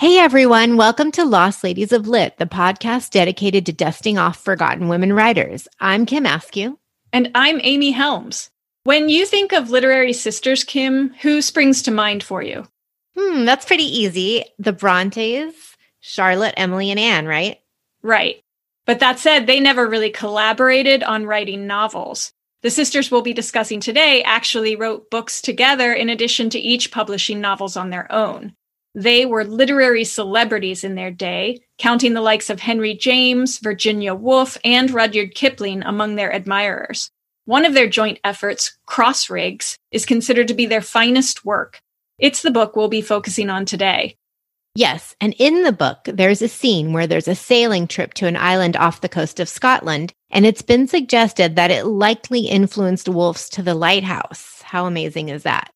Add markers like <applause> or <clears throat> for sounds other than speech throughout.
Hey everyone, welcome to Lost Ladies of Lit, the podcast dedicated to dusting off forgotten women writers. I'm Kim Askew. And I'm Amy Helms. When you think of literary sisters, Kim, who springs to mind for you? Hmm, that's pretty easy. The Brontes, Charlotte, Emily, and Anne, right? Right. But that said, they never really collaborated on writing novels. The sisters we'll be discussing today actually wrote books together in addition to each publishing novels on their own. They were literary celebrities in their day, counting the likes of Henry James, Virginia Woolf, and Rudyard Kipling among their admirers. One of their joint efforts, Crossriggs, is considered to be their finest work. It's the book we'll be focusing on today. Yes, and in the book, there's a scene where there's a sailing trip to an island off the coast of Scotland, and it's been suggested that it likely influenced Woolf's to the lighthouse. How amazing is that?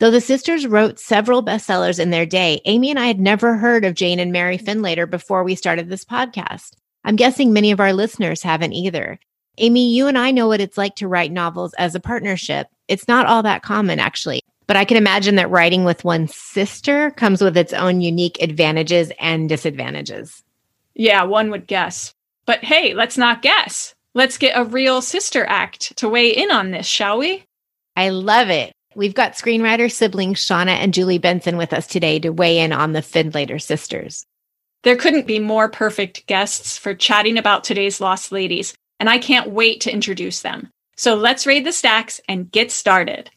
Though the sisters wrote several bestsellers in their day, Amy and I had never heard of Jane and Mary Findlater before we started this podcast. I'm guessing many of our listeners haven't either. Amy, you and I know what it's like to write novels as a partnership. It's not all that common, actually. But I can imagine that writing with one sister comes with its own unique advantages and disadvantages. Yeah, one would guess. But hey, let's not guess. Let's get a real sister act to weigh in on this, shall we? I love it. We've got screenwriter siblings Shawna and Julie Benson with us today to weigh in on the Findlater sisters. There couldn't be more perfect guests for chatting about today's Lost Ladies, and I can't wait to introduce them. So let's raid the stacks and get started.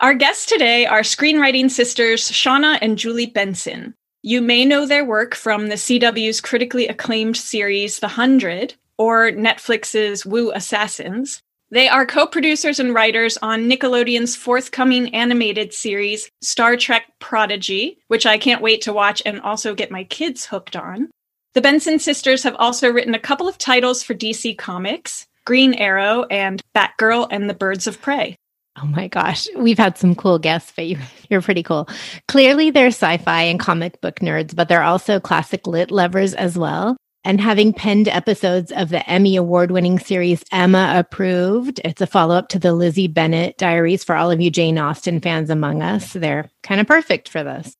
Our guests today are screenwriting sisters Shawna and Julie Benson. You may know their work from the CW's critically acclaimed series The Hundred or Netflix's Wu Assassins. They are co producers and writers on Nickelodeon's forthcoming animated series, Star Trek Prodigy, which I can't wait to watch and also get my kids hooked on. The Benson sisters have also written a couple of titles for DC Comics Green Arrow and Batgirl and the Birds of Prey. Oh my gosh, we've had some cool guests, but you, <laughs> you're pretty cool. Clearly, they're sci fi and comic book nerds, but they're also classic lit lovers as well. And having penned episodes of the Emmy award winning series Emma Approved, it's a follow up to the Lizzie Bennet diaries for all of you Jane Austen fans among us. They're kind of perfect for this.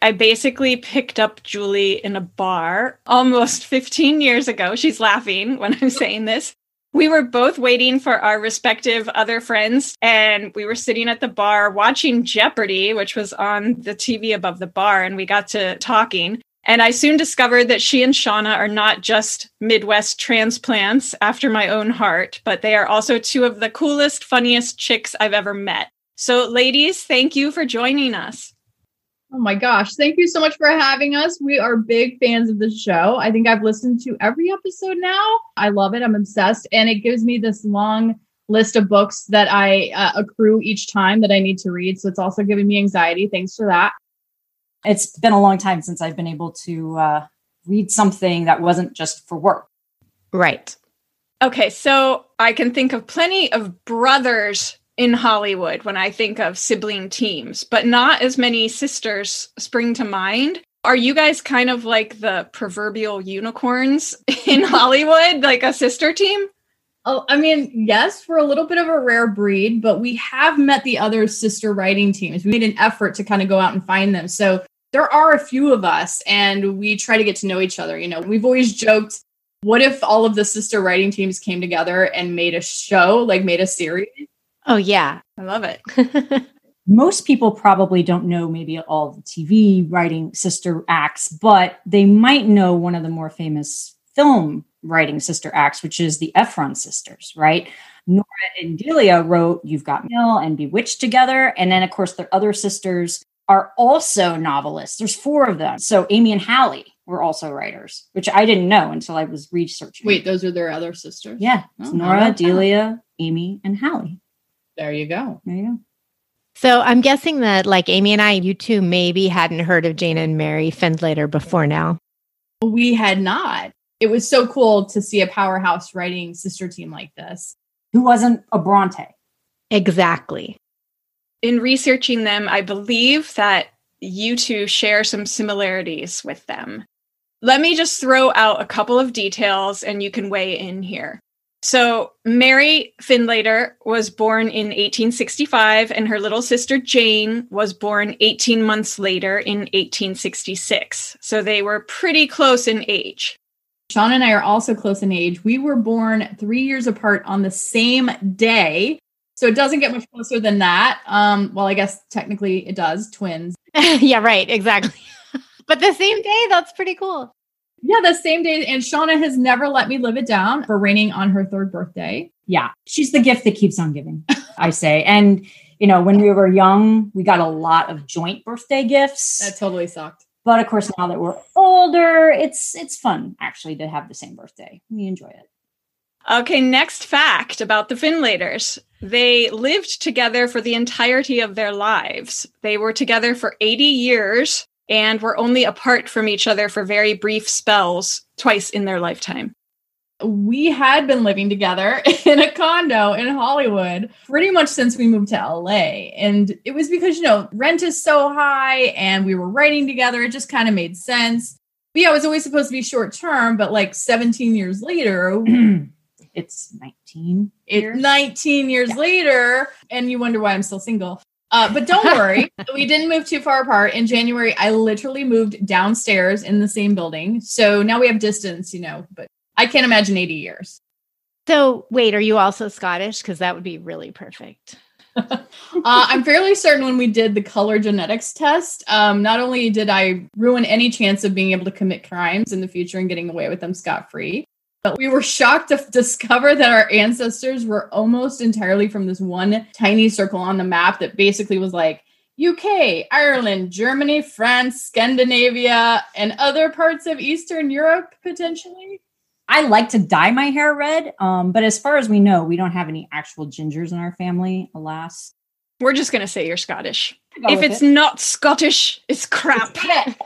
I basically picked up Julie in a bar almost <laughs> 15 years ago. She's laughing when I'm saying this we were both waiting for our respective other friends and we were sitting at the bar watching Jeopardy, which was on the TV above the bar, and we got to talking. And I soon discovered that she and Shawna are not just Midwest transplants after my own heart, but they are also two of the coolest, funniest chicks I've ever met. So, ladies, thank you for joining us. Oh my gosh. Thank you so much for having us. We are big fans of the show. I think I've listened to every episode now. I love it. I'm obsessed. And it gives me this long list of books that I uh, accrue each time that I need to read. So it's also giving me anxiety. Thanks for that. It's been a long time since I've been able to uh, read something that wasn't just for work. Right. Okay. So I can think of plenty of brothers in Hollywood when I think of sibling teams, but not as many sisters spring to mind. Are you guys kind of like the proverbial unicorns <laughs> in <laughs> Hollywood, like a sister team? Oh, I mean, yes, we're a little bit of a rare breed, but we have met the other sister writing teams. We made an effort to kind of go out and find them. So there are a few of us, and we try to get to know each other. You know, we've always joked, what if all of the sister writing teams came together and made a show, like made a series? Oh, yeah. I love it. <laughs> Most people probably don't know maybe all the TV writing sister acts, but they might know one of the more famous film writing sister acts, which is the Ephron sisters, right? Nora and Delia wrote You've Got Mail and Bewitched together. And then, of course, their other sisters are also novelists. There's four of them. So Amy and Hallie were also writers, which I didn't know until I was researching. Wait, those are their other sisters? Yeah. It's oh, Nora, Delia, Amy, and Hallie. There you go. There you go. So I'm guessing that, like Amy and I, you two maybe hadn't heard of Jane and Mary Findlater before now. We had not. It was so cool to see a powerhouse writing sister team like this. Who wasn't a Bronte? Exactly. In researching them, I believe that you two share some similarities with them. Let me just throw out a couple of details and you can weigh in here. So, Mary Findlater was born in 1865, and her little sister Jane was born 18 months later in 1866. So, they were pretty close in age. Sean and I are also close in age. We were born three years apart on the same day. So it doesn't get much closer than that. Um, well, I guess technically it does, twins. <laughs> yeah, right, exactly. <laughs> but the same day, that's pretty cool. Yeah, the same day. And Shawna has never let me live it down for raining on her third birthday. Yeah, she's the gift that keeps on giving, <laughs> I say. And, you know, when we were young, we got a lot of joint birthday gifts. That totally sucked. But of course, now that we're older, it's it's fun actually to have the same birthday. We enjoy it. Okay, next fact about the Findlaters. They lived together for the entirety of their lives. They were together for 80 years and were only apart from each other for very brief spells twice in their lifetime. We had been living together <laughs> in a condo in Hollywood pretty much since we moved to LA. And it was because, you know, rent is so high and we were writing together. It just kind of made sense. But yeah, it was always supposed to be short term, but like 17 years later, <clears throat> it's 19 years. 19 years yeah. later, and you wonder why I'm still single. Uh, but don't <laughs> worry, we didn't move too far apart. In January, I literally moved downstairs in the same building. So now we have distance, you know, but I can't imagine 80 years. So, wait, are you also Scottish? Because that would be really perfect. <laughs> uh, I'm fairly certain when we did the color genetics test, um, not only did I ruin any chance of being able to commit crimes in the future and getting away with them scot free, but we were shocked to discover that our ancestors were almost entirely from this one tiny circle on the map that basically was like UK, Ireland, Germany, France, Scandinavia, and other parts of Eastern Europe potentially. I like to dye my hair red, um, but as far as we know, we don't have any actual gingers in our family, alas. We're just going to say you're Scottish. If it's it. not Scottish, it's crap. It's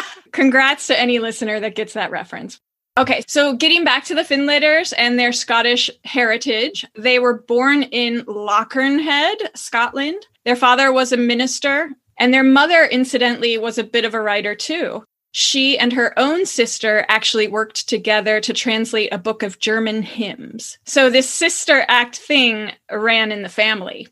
<laughs> <laughs> Congrats to any listener that gets that reference. Okay, so getting back to the Findlaters and their Scottish heritage, they were born in Lochearnhead, Scotland. Their father was a minister, and their mother, incidentally, was a bit of a writer too. She and her own sister actually worked together to translate a book of German hymns. So this sister act thing ran in the family.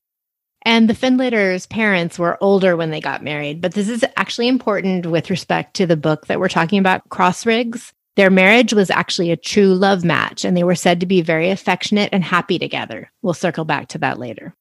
And the Findlaters' parents were older when they got married, but this is actually important with respect to the book that we're talking about, Crossriggs. Their marriage was actually a true love match, and they were said to be very affectionate and happy together. We'll circle back to that later.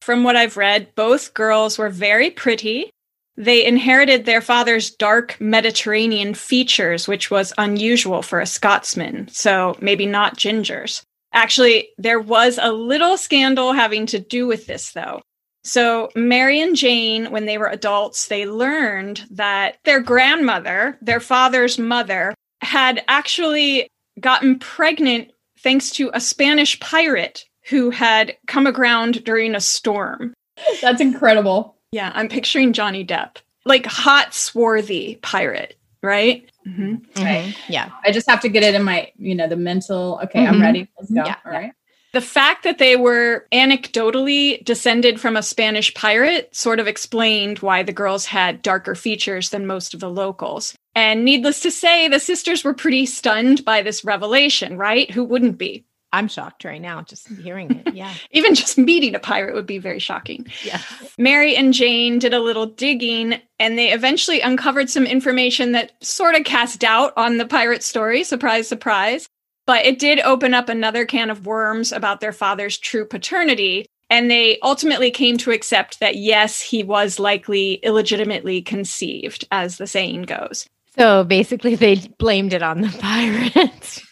From what I've read, both girls were very pretty. They inherited their father's dark Mediterranean features, which was unusual for a Scotsman, so maybe not gingers. Actually, there was a little scandal having to do with this, though. So, Mary and Jane, when they were adults, they learned that their grandmother, their father's mother, had actually gotten pregnant thanks to a Spanish pirate who had come aground during a storm. That's incredible. Yeah, I'm picturing Johnny Depp, like hot, swarthy pirate, right? Mm-hmm. Mm-hmm. Yeah. I just have to get it in my, you know, the mental. Okay, mm-hmm. I'm ready. Let's go. Yeah. All right. The fact that they were anecdotally descended from a Spanish pirate sort of explained why the girls had darker features than most of the locals. And needless to say, the sisters were pretty stunned by this revelation, right? Who wouldn't be? I'm shocked right now just hearing it. Yeah. <laughs> Even just meeting a pirate would be very shocking. Yeah. Mary and Jane did a little digging and they eventually uncovered some information that sort of cast doubt on the pirate story. Surprise, surprise. But it did open up another can of worms about their father's true paternity. And they ultimately came to accept that, yes, he was likely illegitimately conceived, as the saying goes. So basically, they blamed it on the <laughs> pirates.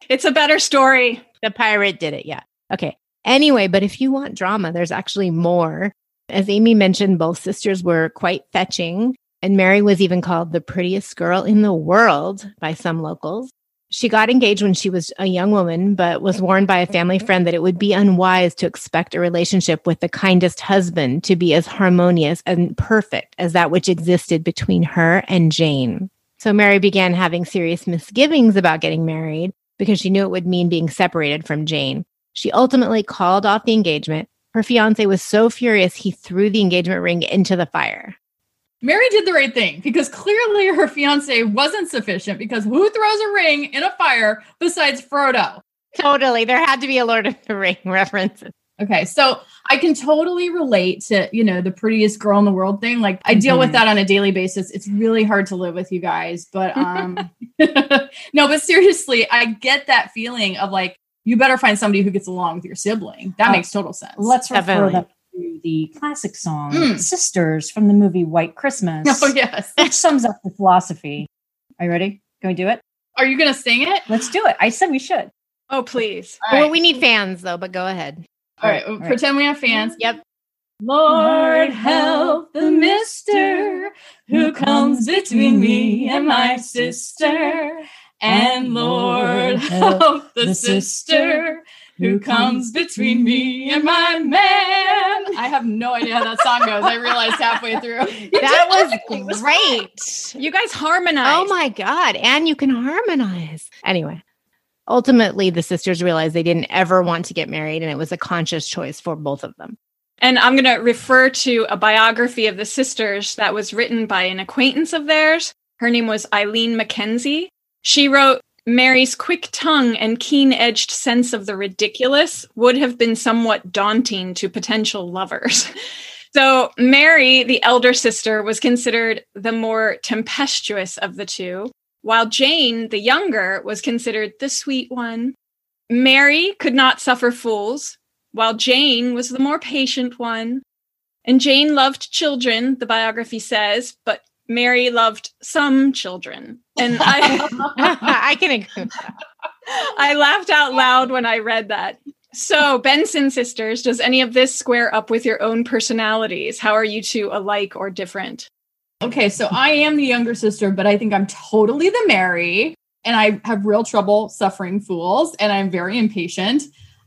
<laughs> it's a better story. The pirate did it. Yeah. Okay. Anyway, but if you want drama, there's actually more. As Amy mentioned, both sisters were quite fetching, and Mary was even called the prettiest girl in the world by some locals. She got engaged when she was a young woman, but was warned by a family friend that it would be unwise to expect a relationship with the kindest husband to be as harmonious and perfect as that which existed between her and Jane. So Mary began having serious misgivings about getting married because she knew it would mean being separated from Jane. She ultimately called off the engagement. Her fiance was so furious he threw the engagement ring into the fire. Mary did the right thing because clearly her fiance wasn't sufficient because who throws a ring in a fire besides Frodo? Totally. There had to be a Lord of the Ring <laughs> reference. Okay, so I can totally relate to, you know, the prettiest girl in the world thing. Like I deal with Mhm. that on a daily basis. It's really hard to live with you guys, but um <laughs> <laughs> no, but seriously, I get that feeling of like you better find somebody who gets along with your sibling. That Oh, makes total sense. Let's refer Definitely. them to the classic song Mm. Sisters from the movie White Christmas, <laughs> Oh yes. which sums up the philosophy. Are you ready? Can we do it? Are you going to sing it? Let's do it. I said we should. Oh, please. All Well, right. we need fans though, but go ahead. All right, All right. pretend we have fans. Yep. Lord, help the mister who comes between me and my sister. And Lord, help the sister who comes between me and my man. I have no idea how that song goes. I realized halfway <laughs> through. That was was great. You guys harmonize. Oh my God. And you can harmonize. Anyway, ultimately, the sisters realized they didn't ever want to get married, and it was a conscious choice for both of them. And I'm going to refer to a biography of the sisters that was written by an acquaintance of theirs. Her name was Eileen Mackenzie. She wrote, Mary's quick tongue and keen edged sense of the ridiculous would have been somewhat daunting to potential lovers. <laughs> So, Mary, the elder sister, was considered the more tempestuous of the two, while Jane, the younger, was considered the sweet one. Mary could not suffer fools, while Jane was the more patient one. And Jane loved children, the biography says, but Mary loved some children. And <laughs> I, I can <laughs> agree. with that. I laughed out loud when I read that. So, Benson sisters, does any of this square up with your own personalities? How are you two alike or different? Okay, so I am the younger sister, but I think I'm totally the Mary, and I have real trouble suffering fools, and I'm very impatient.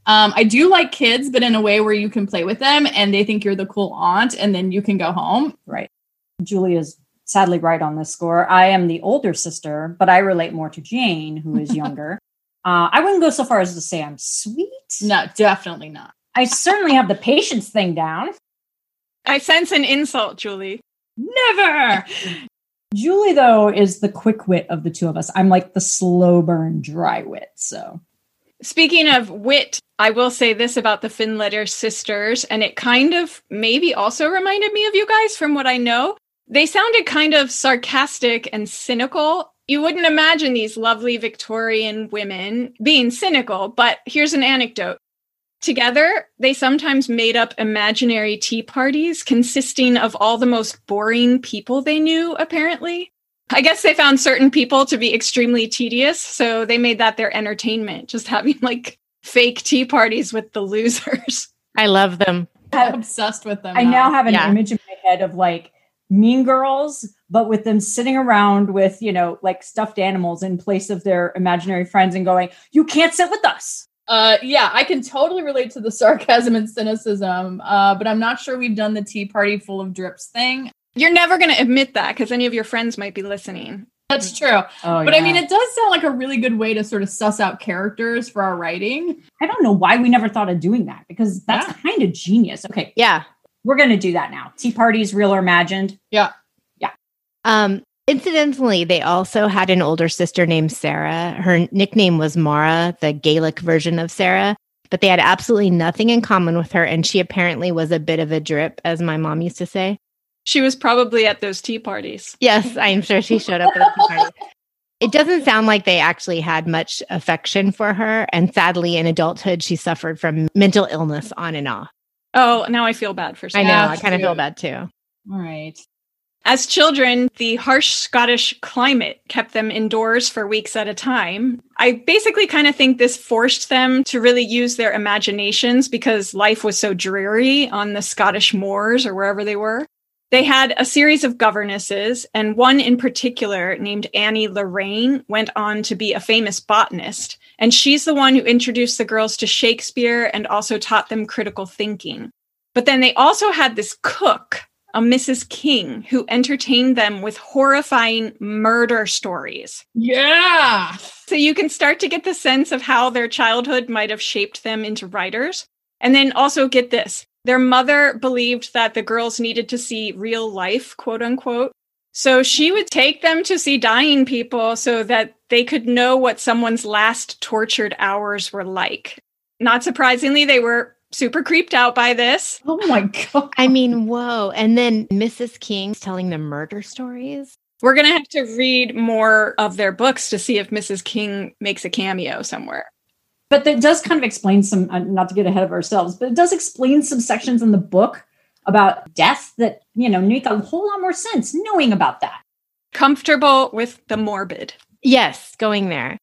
Um, I do like kids, but in a way where you can play with them and they think you're the cool aunt, and then you can go home. Right. Julia's sadly right on this score. I am the older sister, but I relate more to Jane, who is <laughs> younger. uh, I wouldn't go so far as to say I'm sweet. No, definitely not. I certainly have the patience thing down. I sense an insult, Julie. Never. <laughs> Julie, though, is the quick wit of the two of us. I'm like the slow burn, dry wit. So Speaking of wit, I will say this about the Findlater sisters, and it kind of maybe also reminded me of you guys from what I know. They sounded kind of sarcastic and cynical. You wouldn't imagine these lovely Victorian women being cynical, but here's an anecdote. Together, they sometimes made up imaginary tea parties consisting of all the most boring people they knew, apparently. I guess they found certain people to be extremely tedious, so they made that their entertainment, just having like fake tea parties with the losers. I love them. I'm obsessed with them. I now have an Yeah. image in my head of like mean girls, but with them sitting around with, you know, like stuffed animals in place of their imaginary friends and going, You can't sit with us. Uh, yeah, I can totally relate to the <laughs> sarcasm and cynicism, uh, but I'm not sure we've done the tea party full of drips thing. You're never going to admit that because any of your friends might be listening. That's true. Oh, But I mean, it does sound like a really good way to sort of suss out characters for our writing. I don't know why we never thought of doing that because that's Yeah. kind of genius. Okay, Yeah. We're going to do that now. Tea parties, real or imagined. Yeah. Yeah. Um, incidentally, they also had an older sister named Sarah. Her nickname was Mara, the Gaelic version of Sarah, but they had absolutely nothing in common with her. And she apparently was a bit of a drip, as my mom used to say. She was probably at those tea parties. Yes, I am sure she showed up at a tea party. It doesn't sound like they actually had much affection for her. And sadly, in adulthood, she suffered from mental illness on and off. Oh, now I feel bad for I know. I kind of feel bad too. All right. As children, the harsh Scottish climate kept them indoors for weeks at a time. I basically kind of think this forced them to really use their imaginations because life was so dreary on the Scottish moors or wherever they were. They had a series of governesses, and one in particular, named Annie Lorrain, went on to be a famous botanist. And she's the one who introduced the girls to Shakespeare and also taught them critical thinking. But then they also had this cook, a Mrs. King, who entertained them with horrifying murder stories. Yeah. So you can start to get the sense of how their childhood might have shaped them into writers. And then also get this Their mother believed that the girls needed to see real life, quote unquote. So she would take them to see dying people so that they could know what someone's last tortured hours were like. Not surprisingly, they were super creeped out by this. Oh my God. I mean, whoa. And then Mrs. King's telling them murder stories. We're going to have to read more of their books to see if Mrs. King makes a cameo somewhere. But that does kind of explain some, uh, not to get ahead of ourselves, but it does explain some sections in the book about death that, you know, make a whole lot more sense knowing about that. Comfortable with the morbid. Yes, going there.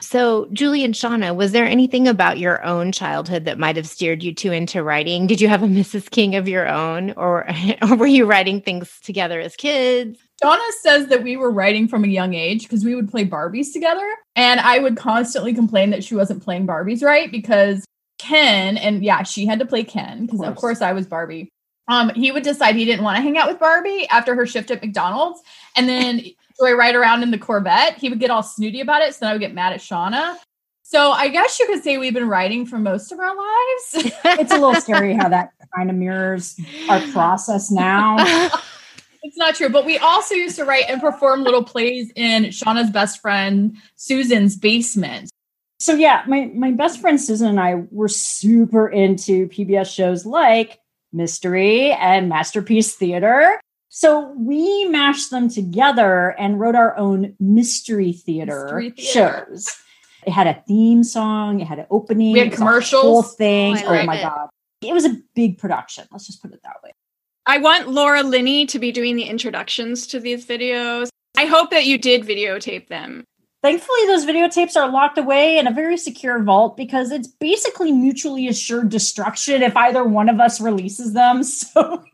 So, Julie and Shawna, was there anything about your own childhood that might have steered you two into writing? Did you have a Mrs. King of your own, or, <laughs> or were you writing things together as kids? Shawna says that we were writing from a young age because we would play Barbies together. And I would constantly complain that she wasn't playing Barbies right because Ken, and yeah, she had to play Ken because of, of course I was Barbie. Um, he would decide he didn't want to hang out with Barbie after her shift at McDonald's. And then joy ride around in the Corvette. He would get all snooty about it. So then I would get mad at Shawna. So I guess you could say we've been writing for most of our lives. <laughs> it's a little scary how that kind of mirrors our process now. <laughs> it's not true, but we also used to write and perform little plays in Shawna's best friend Susan's basement. So yeah, my my best friend Susan and I were super into PBS shows like Mystery and Masterpiece Theater. So we mashed them together and wrote our own mystery theater, mystery theater. shows. It had a theme song, it had an opening, we had commercials, whole thing. Oh, oh my it. god, it was a big production. Let's just put it that way. I want Laura Linney to be doing the introductions to these videos. I hope that you did videotape them. Thankfully, those videotapes are locked away in a very secure vault because it's basically mutually assured destruction if either one of us releases them. <laughs> So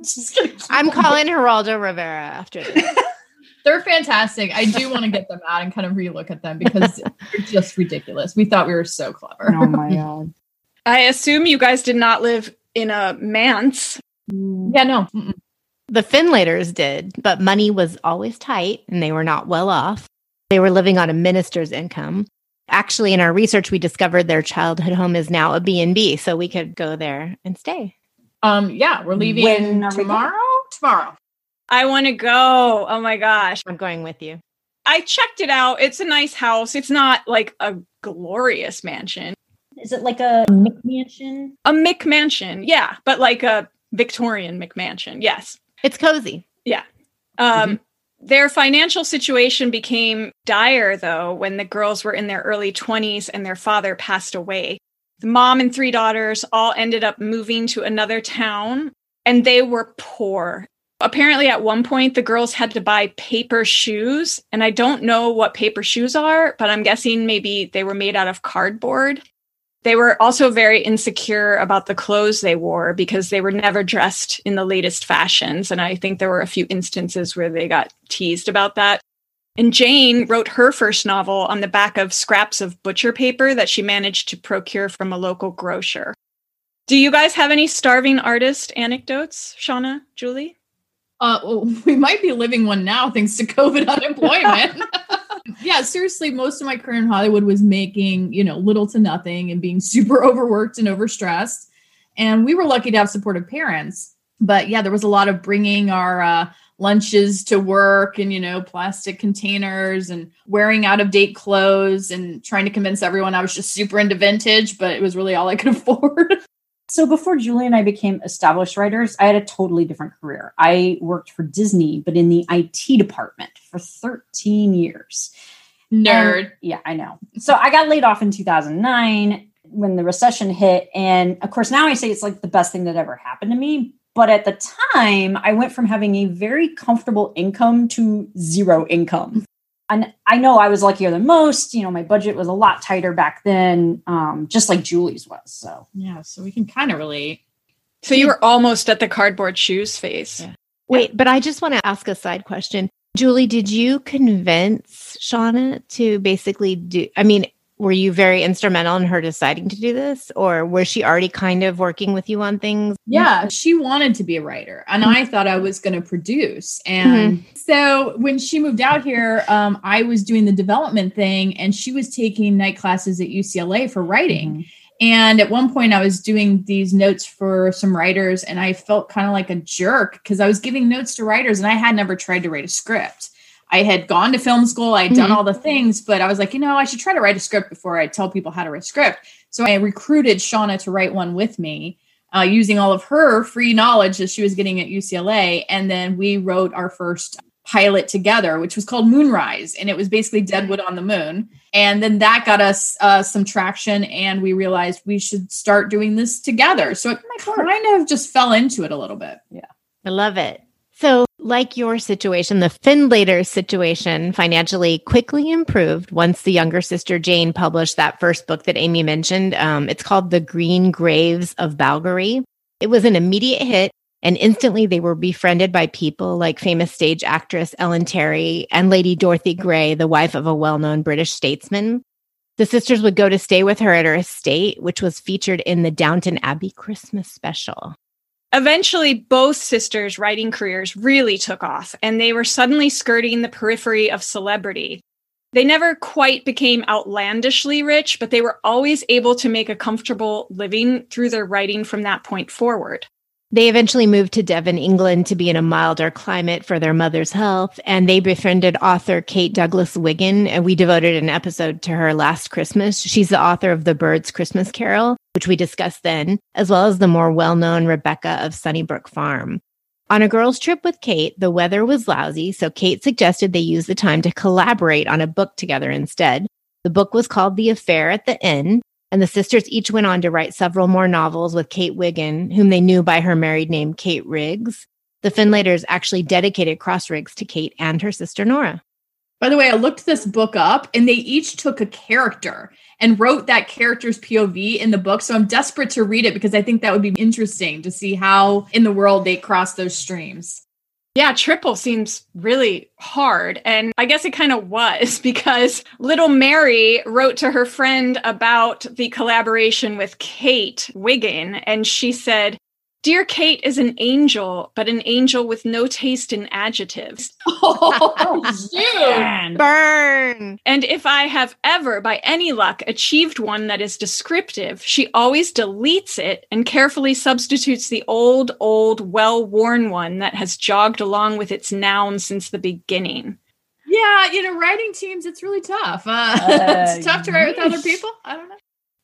I'm calling Geraldo Rivera after this. <laughs> they're fantastic. I do want to get them out and kind of relook at them because <laughs> they're just ridiculous. We thought we were so clever. Oh my god. I assume you guys did not live in a manse. Mm. Yeah, no. Mm-mm. The Findlaters did, but money was always tight and they were not well off. They were living on a minister's income. Actually, in our research, we discovered their childhood home is now a B&B, so we could go there and stay. Um, yeah, we're leaving when tomorrow. Tomorrow. I want to go. Oh my gosh. I'm going with you. I checked it out. It's a nice house. It's not like a glorious mansion. Is it like a McMansion? A McMansion, yeah, but like a Victorian McMansion. Yes. It's cozy. Yeah. Um, mm-hmm. Their financial situation became dire, though, when the girls were in their early 20s and their father passed away. The mom and three daughters all ended up moving to another town, and they were poor. Apparently, at one point, the girls had to buy paper shoes. And I don't know what paper shoes are, but I'm guessing maybe they were made out of cardboard. They were also very insecure about the clothes they wore because they were never dressed in the latest fashions. And I think there were a few instances where they got teased about that. And Jane wrote her first novel on the back of scraps of butcher paper that she managed to procure from a local grocer. Do you guys have any starving artist anecdotes, Shawna, Julie? Uh, well, <laughs> we might be living one now thanks to COVID unemployment. <laughs> yeah, seriously, most of my career in Hollywood was making, you know, little to nothing and being <laughs> super overworked and overstressed. And we were lucky to have supportive parents. But yeah, there was a lot of bringing our uh, lunches to work and, you know, plastic containers and wearing out of date clothes and trying to convince everyone I was just super into vintage, but it was really all I could <laughs> afford. So before Julie and I became established writers, I had a totally different career. I worked for Disney, but in the IT department for 13 years. Nerd. And, yeah, I know. So I got laid off in 2009 when the recession hit. And of course, now I say it's like the best thing that ever happened to me. But at the time, I went from having a very comfortable income to zero income and I know I was luckier than most. You know, my budget was a lot tighter back then, um, just like Julie's was. So yeah, so we can kind of relate. So you were almost at the cardboard shoes phase. Yeah. Wait, but I just want to ask a side question. Julie, did you convince Shawna to basically do? I mean, were you very instrumental in her deciding to do this or was she already kind of working with you on things yeah she wanted to be a writer and i thought i was going to produce and mm-hmm. so when she moved out here um, i was doing the development thing and she was taking night classes at ucla for writing mm-hmm. And at one point, I was doing these notes for some writers, and I felt kind of like a jerk because I was giving notes to writers, and I had never tried to write a script. I had gone to film school, I had done Mhm. all the things, but I was like, you know, I should try to write a script before I tell people how to write a script. So I recruited Shawna to write one with me, uh, using all of her free knowledge that she was getting at UCLA. And then we wrote our first pilot together, which was called Moonrise. And it was basically Deadwood on the moon. And then that got us uh, some traction. And we realized we should start doing this together. So it kind of just fell into it a little bit. Yeah. I love it. So, like your situation, the Findlater situation financially quickly improved once the younger sister Jane published that first book that Amy mentioned. Um, it's called The Green Graves of Balgowrie. It was an immediate hit, and instantly they were befriended by people like famous stage actress Ellen Terry and Lady Dorothy Grey, the wife of a well known British statesman. The sisters would go to stay with her at her estate, which was featured in the Downton Abbey Christmas special. Eventually, both sisters' writing careers really took off, and they were suddenly skirting the periphery of celebrity. They never quite became outlandishly rich, but they were always able to make a comfortable living through their writing from that point forward. They eventually moved to Devon, England to be in a milder climate for their mother's health, and they befriended author Kate Douglas Wiggin, and we devoted an episode to her last Christmas. She's the author of The Bird's Christmas Carol, which we discussed then, as well as the more well-known Rebecca of Sunnybrook Farm. On a girls' trip with Kate, the weather was lousy, so Kate suggested they use the time to collaborate on a book together instead. The book was called The Affair at the Inn, and the sisters each went on to write several more novels with Kate Wiggin, whom they knew by her married name, Kate Riggs. The Findlaters actually dedicated Crossriggs to Kate and her sister Nora. By the way, I looked this book up and they each took a character and wrote that character's POV in the book. So I'm desperate to read it because I think that would be interesting to see how in the world they cross those streams. Yeah, triple seems really hard. And I guess it kind of was <laughs> because little Mary wrote to her friend about the collaboration with Kate Wiggin. And she said, Dear Kate is an angel, but an angel with no taste in adjectives. <laughs> Oh, <laughs> shoot. And Burn! And if I have ever, by any luck, achieved one that is descriptive, she always deletes it and carefully substitutes the old, old, well worn one that has jogged along with its noun since the beginning. Yeah, you know, writing teams, it's really tough. Uh, <laughs> Uh, it's tough to write with other people. I don't know.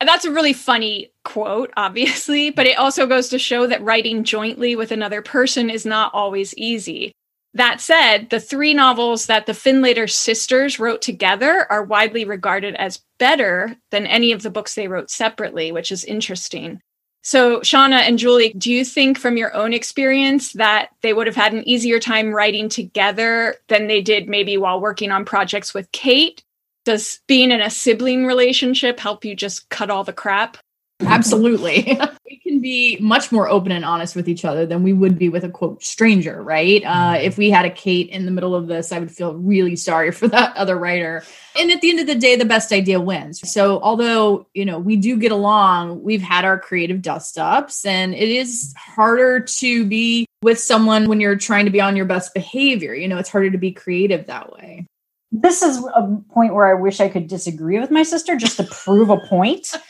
That's a really funny quote, obviously, but it also goes to show that writing jointly with another person is not always easy. That said, the three novels that the Findlater sisters wrote together are widely regarded as better than any of the books they wrote separately, which is interesting. So, Shawna and Julie, do you think from your own experience that they would have had an easier time writing together than they did maybe while working on projects with Kate? Does being in a sibling relationship help you just cut all the crap? Absolutely. <laughs> we can be much more open and honest with each other than we would be with a quote stranger, right? Uh, if we had a Kate in the middle of this, I would feel really sorry for that <laughs> other writer. And at the end of the day, the best idea wins. So, although, you know, we do get along, we've had our creative dust ups, and it is harder to be with someone when you're trying to be on your best behavior. You know, it's harder to be creative that way. This is a point where I wish I could disagree with my sister just to prove a point. <laughs>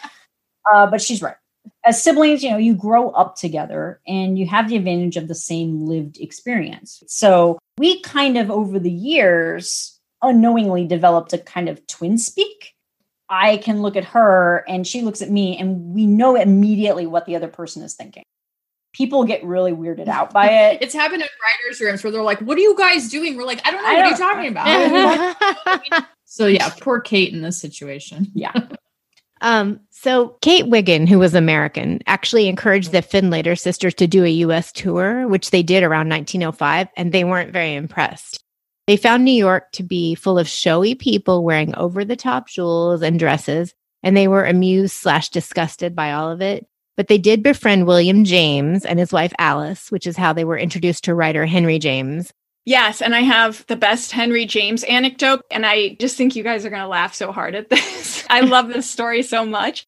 Uh, but she's right. As siblings, you know, you grow up together and you have the advantage of the same lived experience. So we kind of, over the years, unknowingly developed a kind of twin speak. I can look at her and she looks at me, and we know immediately what the other person is thinking. People get really weirded out by <laughs> it. It's happened in writers' rooms where they're like, What are you guys doing? We're like, I don't know. I what are you don't- talking about? <laughs> <laughs> so, yeah, poor Kate in this situation. Yeah. Um, so Kate Wiggin, who was American, actually encouraged the Findlater sisters to do a US tour, which they did around 1905, and they weren't very impressed. They found New York to be full of showy people wearing over the top jewels and dresses, and they were amused slash disgusted by all of it. But they did befriend William James and his wife Alice, which is how they were introduced to writer Henry James. Yes, and I have the best Henry James anecdote, and I just think you guys are going to laugh so hard at <laughs> this. I love this story so much.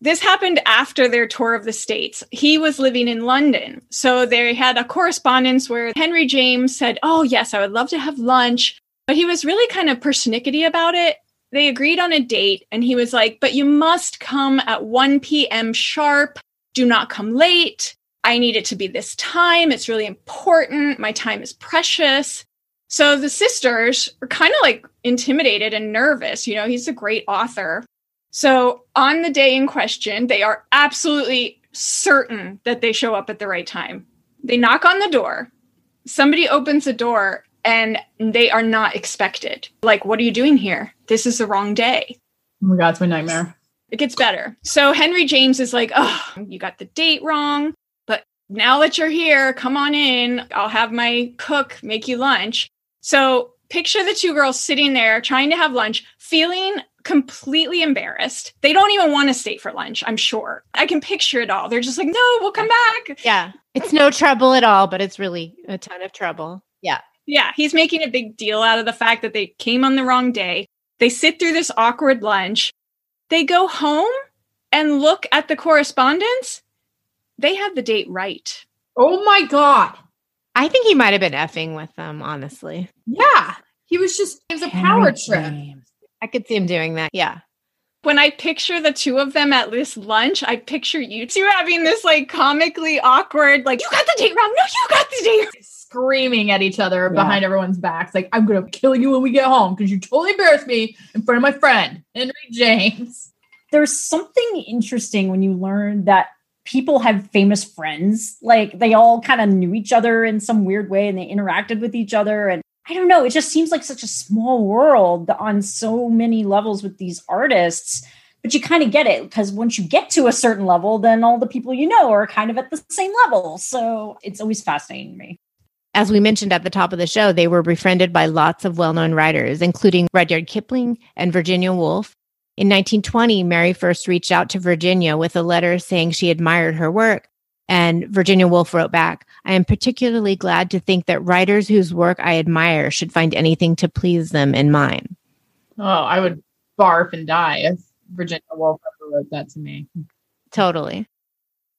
This happened after their tour of the States. He was living in London. So they had a correspondence where Henry James said, Oh, yes, I would love to have lunch. But he was really kind of persnickety about it. they agreed on a date, and he was like, But you must come at 1 p.m. sharp. Do not come late. I need it to be this time. It's really important. My time is precious. So the sisters were kind of like intimidated and nervous. You know, he's a great author. So on the day in question, they are absolutely certain that they show up at the right time. They knock on the door. Somebody opens the door and they are not expected. Like, what are you doing here? This is the wrong day. Oh my God, it's my nightmare. It gets better. So Henry James is like, oh, you got the date wrong. But now that you're here, come on in. I'll have my cook make you lunch. So picture the two girls sitting there trying to have lunch, feeling completely embarrassed. They don't even want to stay for lunch, I'm sure. I can picture it all. They're just like, no, we'll come back. Yeah. It's no trouble at all, but it's really a ton of trouble. Yeah. Yeah. He's making a big deal out of the fact that they came on the wrong day. They sit through this awkward lunch. They go home and look at the correspondence. They have the date right. Oh my God. I think he might have been effing with them, honestly. Yeah. He was just, it was a power trip. I could see him doing that. Yeah. When I picture the two of them at this lunch, I picture you two having this like comically awkward, like, you got the date wrong. No, you got the date wrong. Screaming at each other Yeah. behind everyone's backs. Like, I'm going to kill you when we get home because you totally embarrassed me in front of my friend, Henry James. there's something interesting when you learn that people have famous friends like they all kind of knew each other in some weird way and they interacted with each other and i don't know it just seems like such a small world on so many levels with these artists but you kind of get it because once you get to a certain level then all the people you know are kind of at the same level so it's always fascinating to me As we mentioned at the top of the show, they were befriended by lots of well known writers, including Rudyard Kipling and Virginia Woolf. In 1920, Mary first reached out to Virginia with a letter saying she admired her work. And Virginia Woolf wrote back, I am particularly glad to think that writers whose work I admire should find anything to please them in mine. Oh, I would barf and die if Virginia Woolf ever wrote that to me. Totally.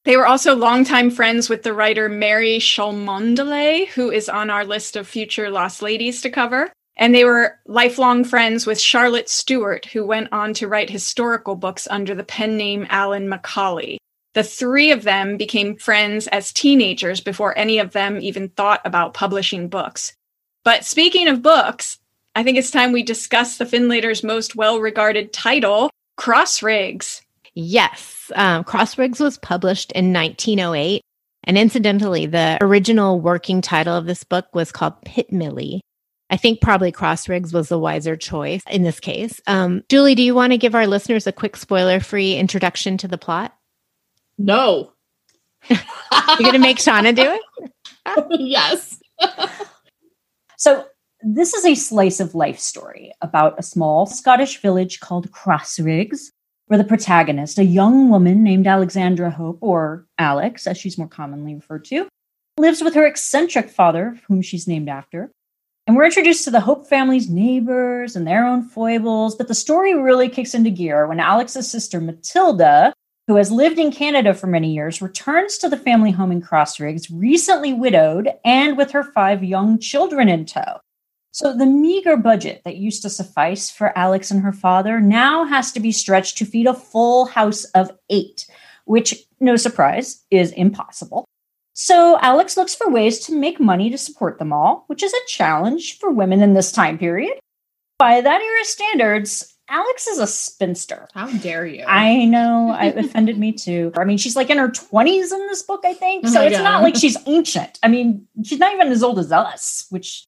They were also longtime friends with the writer Mary Cholmondeley, who is on our list of future Lost Ladies to cover. And they were lifelong friends with Charlotte Stewart, who went on to write historical books under the pen name Alan Macaulay. The three of them became friends as teenagers before any of them even thought about publishing books. But speaking of books, I think it's time we discuss the Findlaters' most well regarded title, Crossriggs. Yes. Um, Crossriggs was published in 1908. And incidentally, the original working title of this book was called Pit Millie. I think probably Crossriggs was the wiser choice in this case. Um, Julie, do you want to give our listeners a quick spoiler free introduction to the plot? No. <laughs> You're going to make Shawna do it? <laughs> yes. <laughs> So, this is a slice of life story about a small Scottish village called Crossriggs, where the protagonist, a young woman named Alexandra Hope, or Alex, as she's more commonly referred to, lives with her eccentric father, whom she's named after. And we're introduced to the Hope family's neighbors and their own foibles, but the story really kicks into gear when Alex's sister Matilda, who has lived in Canada for many years, returns to the family home in Crossriggs, recently widowed and with her five young children in tow. So the meager budget that used to suffice for Alex and her father now has to be stretched to feed a full house of eight, which, no surprise, is impossible. So Alex looks for ways to make money to support them all, which is a challenge for women in this time period. By that era standards, Alex is a spinster. How dare you? I know it offended me too. I mean, she's like in her 20s in this book, I think. Oh So my it's God. not like she's ancient. I mean, she's not even as old as us, which,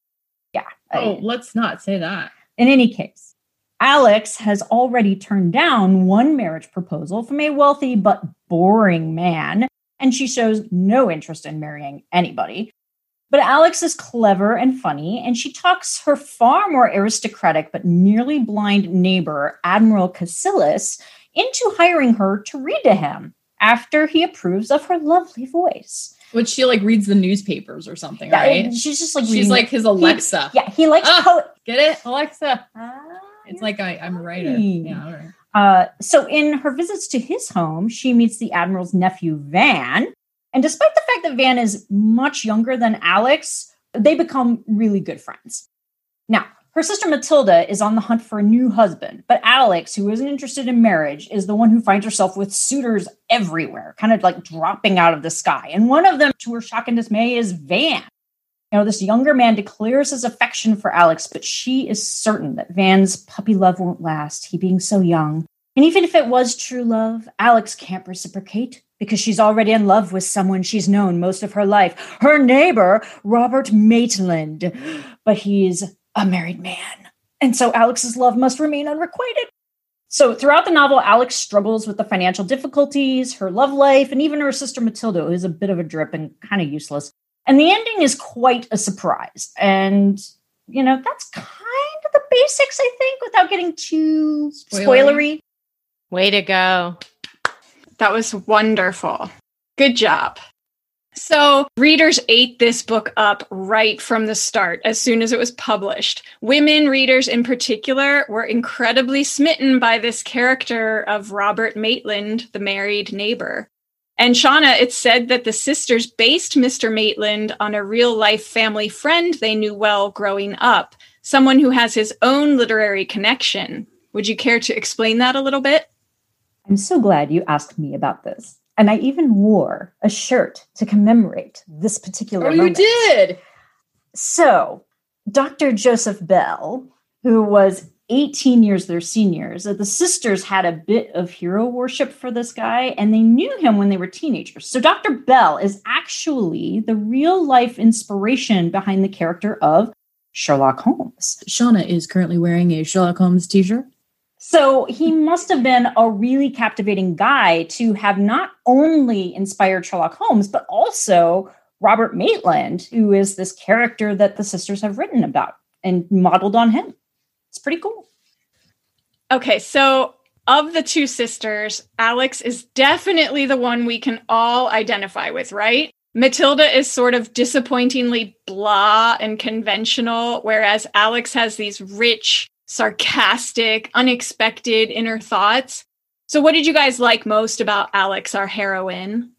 yeah. I- oh, let's not say that. in any case, Alex has already turned down one marriage proposal from a wealthy but boring man, and she shows no interest in marrying anybody. But Alex is clever and funny, and she talks her far more aristocratic but nearly blind neighbor, Admiral Cassilis, into hiring her to read to him after he approves of her lovely voice. Which she like reads the newspapers or something, Yeah, right? She's just like She's like his Alexa. yeah, he likes Ah. poet. Get it, Alexa? Ah, It's like I, I'm a writer. right. Yeah, all right. Uh, so, in her visits to his home, she meets the Admiral's nephew, Van. And despite the fact that Van is much younger than Alex, they become really good friends. Now, Her sister Matilda is on the hunt for a new husband, but Alex, who isn't interested in marriage, is the one who finds herself with suitors everywhere, kind of like dropping out of the sky. And one of them, to her shock and dismay, is Van. You know, this younger man declares his affection for Alex, but she is certain that Van's puppy love won't last, he being so young. And even if it was true love, Alex can't reciprocate because she's already in love with someone she's known most of her life, her neighbor, Robert Maitland. But he's a married man. And so Alex's love must remain unrequited. So throughout the novel, Alex struggles with the financial difficulties, her love life, and even her sister Matilda, who is a bit of a drip and kind of useless. And the ending is quite a surprise. And, you know, that's kind of the basics, I think, without getting too spoilery. Way to go. That was wonderful. Good job. So, readers ate this book up right from the start as soon as it was published. Women readers, in particular, were incredibly smitten by this character of Robert Maitland, the married neighbor. And Shawna, it's said that the sisters based Mr. Maitland on a real life family friend they knew well growing up, someone who has his own literary connection. Would you care to explain that a little bit? I'm so glad you asked me about this. And I even wore a shirt to commemorate this particular. Oh, moment. you did. So, Dr. Joseph Bell, who was 18 years their seniors, the sisters had a bit of hero worship for this guy, and they knew him when they were teenagers. So, Dr. Bell is actually the real life inspiration behind the character of Sherlock Holmes. Shawna is currently wearing a Sherlock Holmes t shirt. So he must have been a really captivating guy to have not only inspired Sherlock Holmes, but also Robert Maitland, who is this character that the sisters have written about and modeled on him. It's pretty cool. Okay, so of the two sisters, Alex is definitely the one we can all identify with, right? Matilda is sort of disappointingly blah and conventional, whereas Alex has these rich, sarcastic, unexpected inner thoughts. So, what did you guys like most about Alex, our heroine?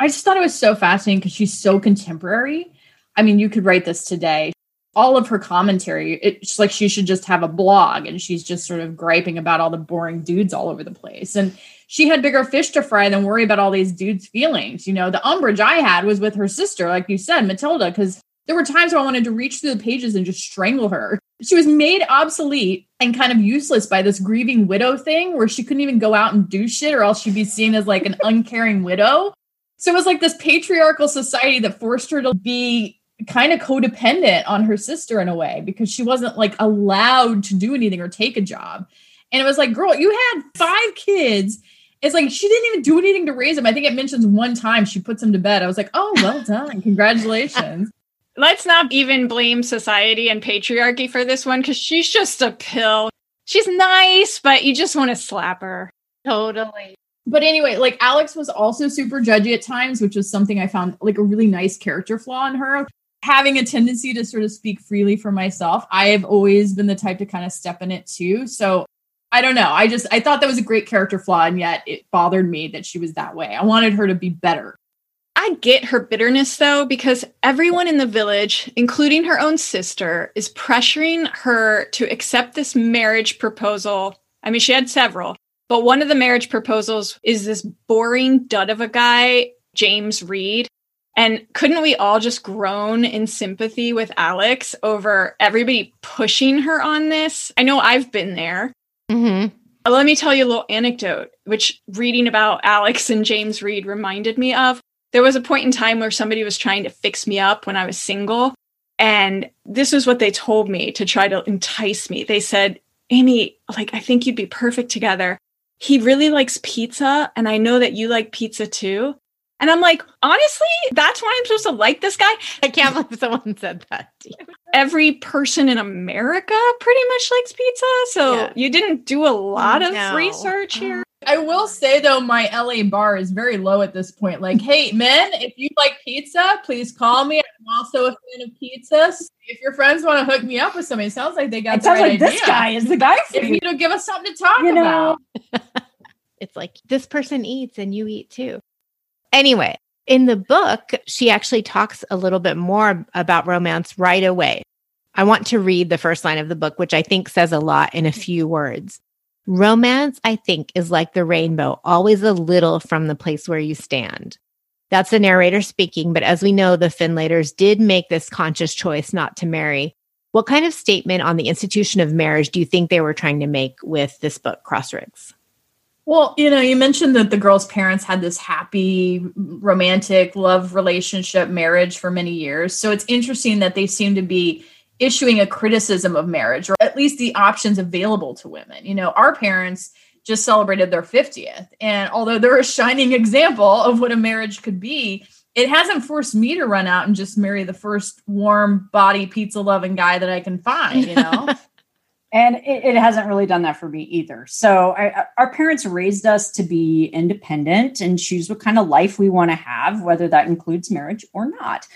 I just thought it was so fascinating because she's so contemporary. I mean, you could write this today. All of her commentary, it's like she should just have a blog and she's just sort of griping about all the boring dudes all over the place. And she had bigger fish to fry than worry about all these dudes' feelings. You know, the umbrage I had was with her sister, like you said, Matilda, because there were times where I wanted to reach through the pages and just strangle her. She was made obsolete and kind of useless by this grieving widow thing where she couldn't even go out and do shit or else she'd be seen as like an <laughs> uncaring widow. So it was like this patriarchal society that forced her to be kind of codependent on her sister in a way because she wasn't like allowed to do anything or take a job. And it was like, girl, you had five kids. It's like she didn't even do anything to raise them. I think it mentions one time she puts them to bed. I was like, oh, well done. Congratulations. Let's not even blame society and patriarchy for this one because she's just a pill. She's nice, but you just want to slap her. Totally. But anyway, like Alex was also super judgy at times, which was something I found like a really nice character flaw in her. Having a tendency to sort of speak freely for myself, I have always been the type to kind of step in it too. So I don't know. I just I thought that was a great character flaw, and yet it bothered me that she was that way. I wanted her to be better. I get her bitterness though, because everyone in the village, including her own sister, is pressuring her to accept this marriage proposal. I mean, she had several, but one of the marriage proposals is this boring dud of a guy, James Reed. And couldn't we all just groan in sympathy with Alex over everybody pushing her on this? I know I've been there. Mm-hmm. Let me tell you a little anecdote, which reading about Alex and James Reed reminded me of. There was a point in time where somebody was trying to fix me up when I was single. And this was what they told me to try to entice me. They said, Amy, like, I think you'd be perfect together. He really likes pizza. And I know that you like pizza too. And I'm like, honestly, that's why I'm supposed to like this guy. I can't believe someone said that. Every person in America pretty much likes pizza. So Yeah. you didn't do a lot mm, of No. research here. I will say though, my LA bar is very low at this point. Like, <laughs> hey, men, if you like pizza, please call me. I'm also a fan of pizza. If your friends want to hook me up with somebody, it sounds like they got It the sounds right like this guy is the guy for If you. you don't give us something to talk You know, about. <laughs> It's like this person eats and you eat too. Anyway, in the book, she actually talks a little bit more about romance right away. I want to read the first line of the book, which I think says a lot in a few words. Romance, I think, is like the rainbow, always a little from the place where you stand. That's the narrator speaking, but as we know, the Findlaters did make this conscious choice not to marry. What kind of statement on the institution of marriage do you think they were trying to make with this book, Crossriggs? Well, you know, you mentioned that the girl's parents had this happy, romantic love relationship marriage for many years. So it's interesting that they seem to be issuing a criticism of marriage or at least the options available to women. You know, our parents just celebrated their 50th. And although they're a shining example of what a marriage could be, it hasn't forced me to run out and just marry the first warm body pizza loving guy that I can find, you know? <laughs> and it, it, hasn't really done that for me either. So I, uh, our parents raised us to be independent and choose what kind of life we want to have, whether that includes marriage or not.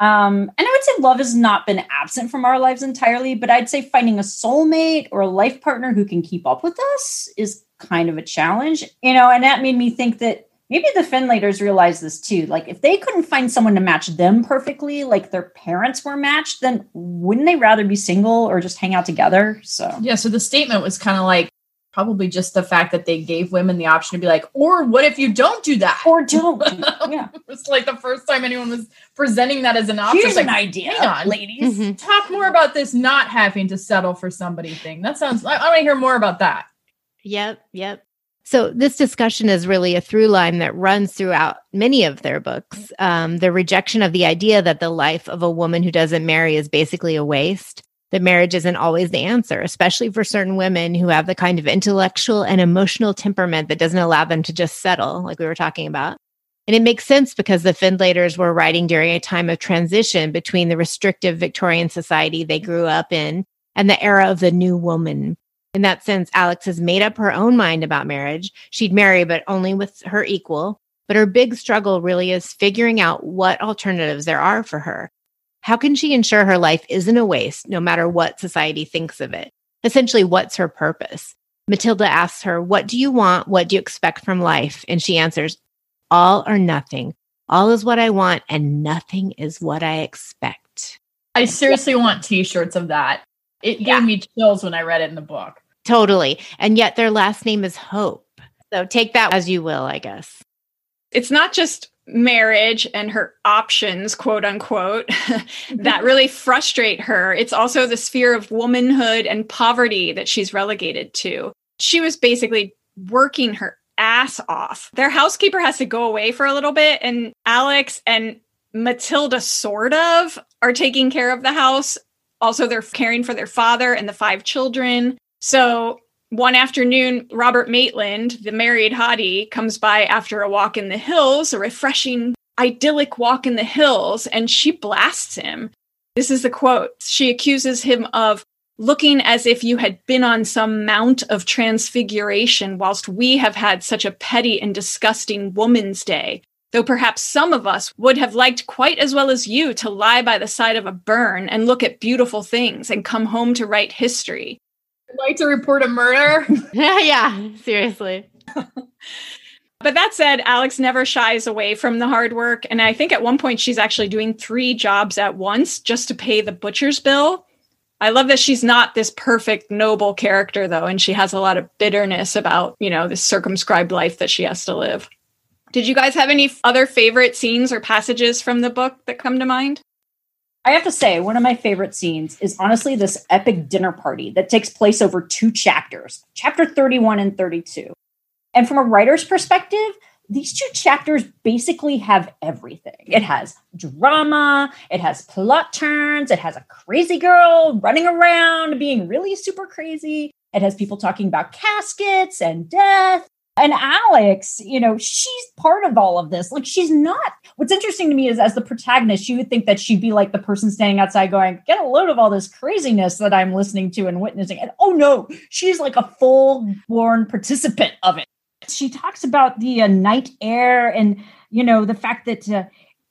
Um, and I would say love has not been absent from our lives entirely, but I'd say finding a soulmate or a life partner who can keep up with us is kind of a challenge, you know, and that made me think that maybe the Findlaters realized this too. Like, if they couldn't find someone to match them perfectly, like their parents were matched, then wouldn't they rather be single or just hang out together? So, yeah. So the statement was kind of like, probably just the fact that they gave women the option to be like, or what if you don't do that? Or don't. <laughs> yeah. it's like the first time anyone was presenting that as an option. Here's like, an idea, on, ladies. Mm-hmm. Talk more about this not having to settle for somebody thing. That sounds, I, I want to hear more about that. Yep. Yep. So, this discussion is really a through line that runs throughout many of their books. Um, the rejection of the idea that the life of a woman who doesn't marry is basically a waste, that marriage isn't always the answer, especially for certain women who have the kind of intellectual and emotional temperament that doesn't allow them to just settle, like we were talking about. And it makes sense because the Findlaters were writing during a time of transition between the restrictive Victorian society they grew up in and the era of the new woman. In that sense, Alex has made up her own mind about marriage. She'd marry, but only with her equal. But her big struggle really is figuring out what alternatives there are for her. How can she ensure her life isn't a waste, no matter what society thinks of it? Essentially, what's her purpose? Matilda asks her, What do you want? What do you expect from life? And she answers, All or nothing. All is what I want, and nothing is what I expect. I seriously want t shirts of that. It yeah. gave me chills when I read it in the book. Totally. And yet their last name is Hope. So take that as you will, I guess. It's not just marriage and her options, quote unquote, <laughs> that really frustrate her. It's also the sphere of womanhood and poverty that she's relegated to. She was basically working her ass off. Their housekeeper has to go away for a little bit, and Alex and Matilda, sort of, are taking care of the house. Also, they're caring for their father and the five children. So one afternoon, Robert Maitland, the married hottie, comes by after a walk in the hills, a refreshing, idyllic walk in the hills, and she blasts him. This is the quote. She accuses him of looking as if you had been on some mount of transfiguration, whilst we have had such a petty and disgusting woman's day. Though perhaps some of us would have liked quite as well as you to lie by the side of a burn and look at beautiful things and come home to write history like to report a murder. <laughs> yeah, seriously. <laughs> But that said, Alex never shies away from the hard work. And I think at one point she's actually doing three jobs at once just to pay the butcher's bill. I love that she's not this perfect, noble character, though, and she has a lot of bitterness about, you know, this circumscribed life that she has to live. Did you guys have any other favorite scenes or passages from the book that come to mind? I have to say, one of my favorite scenes is honestly this epic dinner party that takes place over two chapters, chapter 31 and 32. And from a writer's perspective, these two chapters basically have everything. It has drama, it has plot turns, it has a crazy girl running around being really super crazy. It has people talking about caskets and death and Alex, you know, she's part of all of this. Like she's not. What's interesting to me is as the protagonist, you would think that she'd be like the person standing outside going, get a load of all this craziness that I'm listening to and witnessing. And oh no, she's like a full born participant of it. She talks about the uh, night air and, you know, the fact that uh,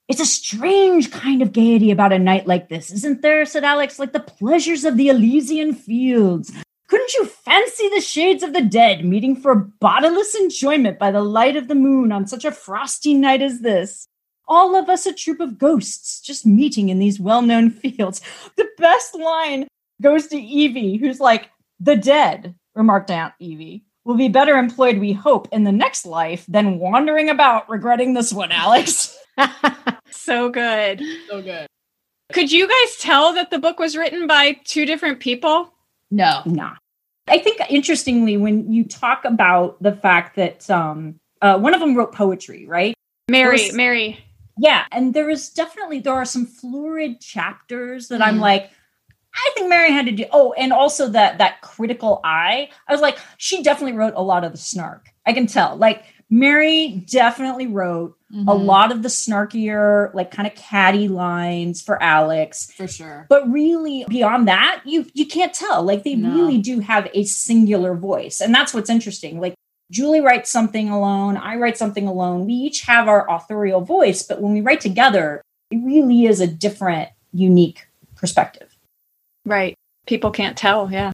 it's a strange kind of gaiety about a night like this, isn't there? said Alex, like the pleasures of the Elysian fields, couldn't you fancy the shades of the dead meeting for bodiless enjoyment by the light of the moon on such a frosty night as this? all of us a troop of ghosts just meeting in these well known <laughs> fields. The best line goes to Evie, who's like, the dead, remarked Aunt Evie, will be better employed, we hope, in the next life than wandering about regretting this one, Alex. <laughs> so good. So good. Could you guys tell that the book was written by two different people? No. Nah. I think interestingly, when you talk about the fact that um, uh, one of them wrote poetry, right? Mary, Was- Mary. Yeah, and there is definitely there are some florid chapters that I'm Mm. like, I think Mary had to do. Oh, and also that that critical eye. I was like, she definitely wrote a lot of the snark. I can tell. Like Mary definitely wrote a Mhm. lot of the snarkier, like kind of catty lines for Alex. For sure. But really, beyond that, you you can't tell. Like they No. really do have a singular voice, and that's what's interesting. Like Julie writes something alone, I write something alone. We each have our authorial voice, but when we write together, it really is a different, unique perspective. Right. People can't tell. Yeah.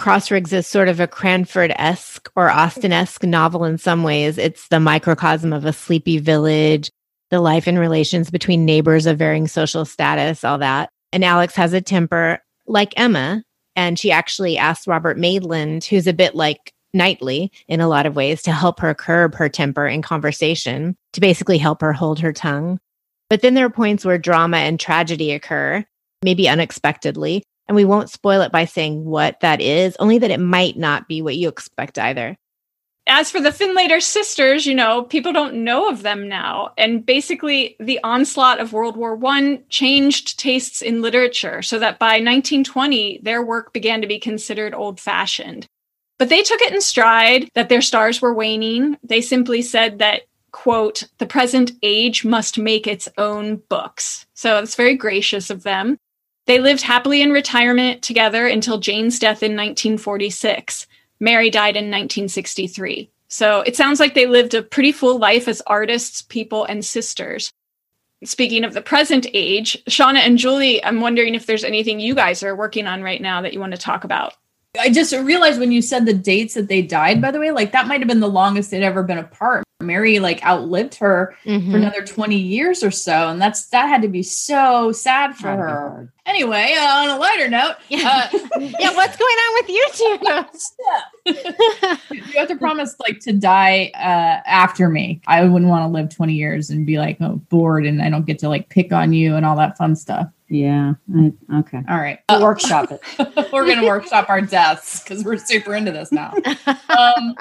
Crossriggs is sort of a Cranford esque or Austen esque novel in some ways. It's the microcosm of a sleepy village, the life and relations between neighbors of varying social status, all that. And Alex has a temper like Emma. And she actually asked Robert Maitland, who's a bit like Knightley in a lot of ways, to help her curb her temper in conversation, to basically help her hold her tongue. But then there are points where drama and tragedy occur, maybe unexpectedly. And we won't spoil it by saying what that is, only that it might not be what you expect either. As for the Findlater sisters, you know, people don't know of them now. And basically, the onslaught of World War I changed tastes in literature so that by 1920, their work began to be considered old fashioned. But they took it in stride that their stars were waning. They simply said that, quote, the present age must make its own books. So it's very gracious of them. They lived happily in retirement together until Jane's death in 1946. Mary died in 1963. So it sounds like they lived a pretty full life as artists, people, and sisters. Speaking of the present age, Shawna and Julie, I'm wondering if there's anything you guys are working on right now that you want to talk about. I just realized when you said the dates that they died, by the way, like that might have been the longest they'd ever been apart. Mary like outlived her Mhm. for another 20 years or so. And that's that had to be so sad for her. Anyway, uh, on a lighter note, <laughs> uh, yeah, what's going on with you two? <laughs> you have to promise like to die uh, after me. I wouldn't want to live 20 years and be like oh, bored and I don't get to like pick on you and all that fun stuff. Yeah. I- okay. All right. We'll workshop it. <laughs> we're going to workshop our deaths because we're super into this now. Um,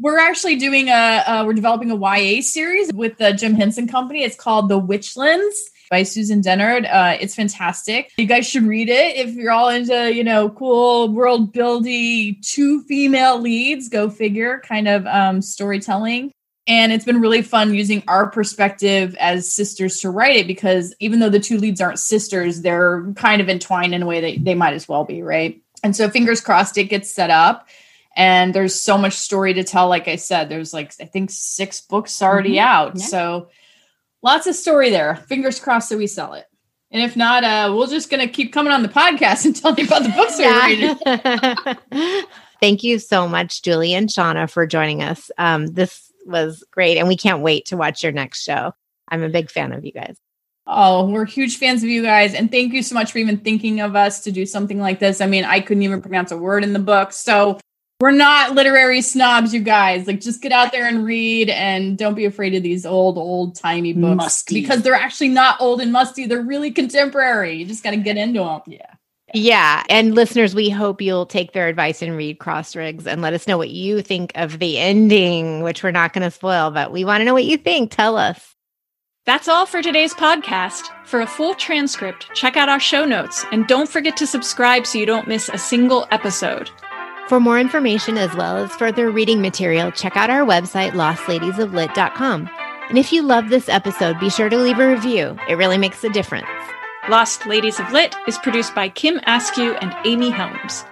we're actually doing a, uh, we're developing a YA series with the Jim Henson Company. It's called The Witchlands by Susan Dennard. Uh, it's fantastic. You guys should read it if you're all into, you know, cool world building, two female leads, go figure, kind of um, storytelling. And it's been really fun using our perspective as sisters to write it because even though the two leads aren't sisters, they're kind of entwined in a way that they might as well be, right? And so fingers crossed it gets set up. And there's so much story to tell. Like I said, there's like, I think six books already Mhm. out. Yeah. So lots of story there. Fingers crossed that we sell it. And if not, uh, we're just going to keep coming on the podcast and <laughs> telling you about the books we're reading. <laughs> Thank you so much, Julie and Shawna, for joining us. Um, this was great, and we can't wait to watch your next show. I'm a big fan of you guys. Oh, we're huge fans of you guys. And thank you so much for even thinking of us to do something like this. I mean, I couldn't even pronounce a word in the book. So we're not literary snobs, you guys. Like, just get out there and read and don't be afraid of these old, old timey books Musty. because they're actually not old and musty. They're really contemporary. You just got to get into them. Yeah. Yeah. And listeners, we hope you'll take their advice and read Crossriggs and let us know what you think of the ending, which we're not going to spoil, but we want to know what you think. Tell us. That's all for today's podcast. For a full transcript, check out our show notes and don't forget to subscribe so you don't miss a single episode. For more information as well as further reading material, check out our website, lostladiesoflit.com. And if you love this episode, be sure to leave a review. It really makes a difference. Lost Ladies of Lit is produced by Kim Askew and Amy Helms.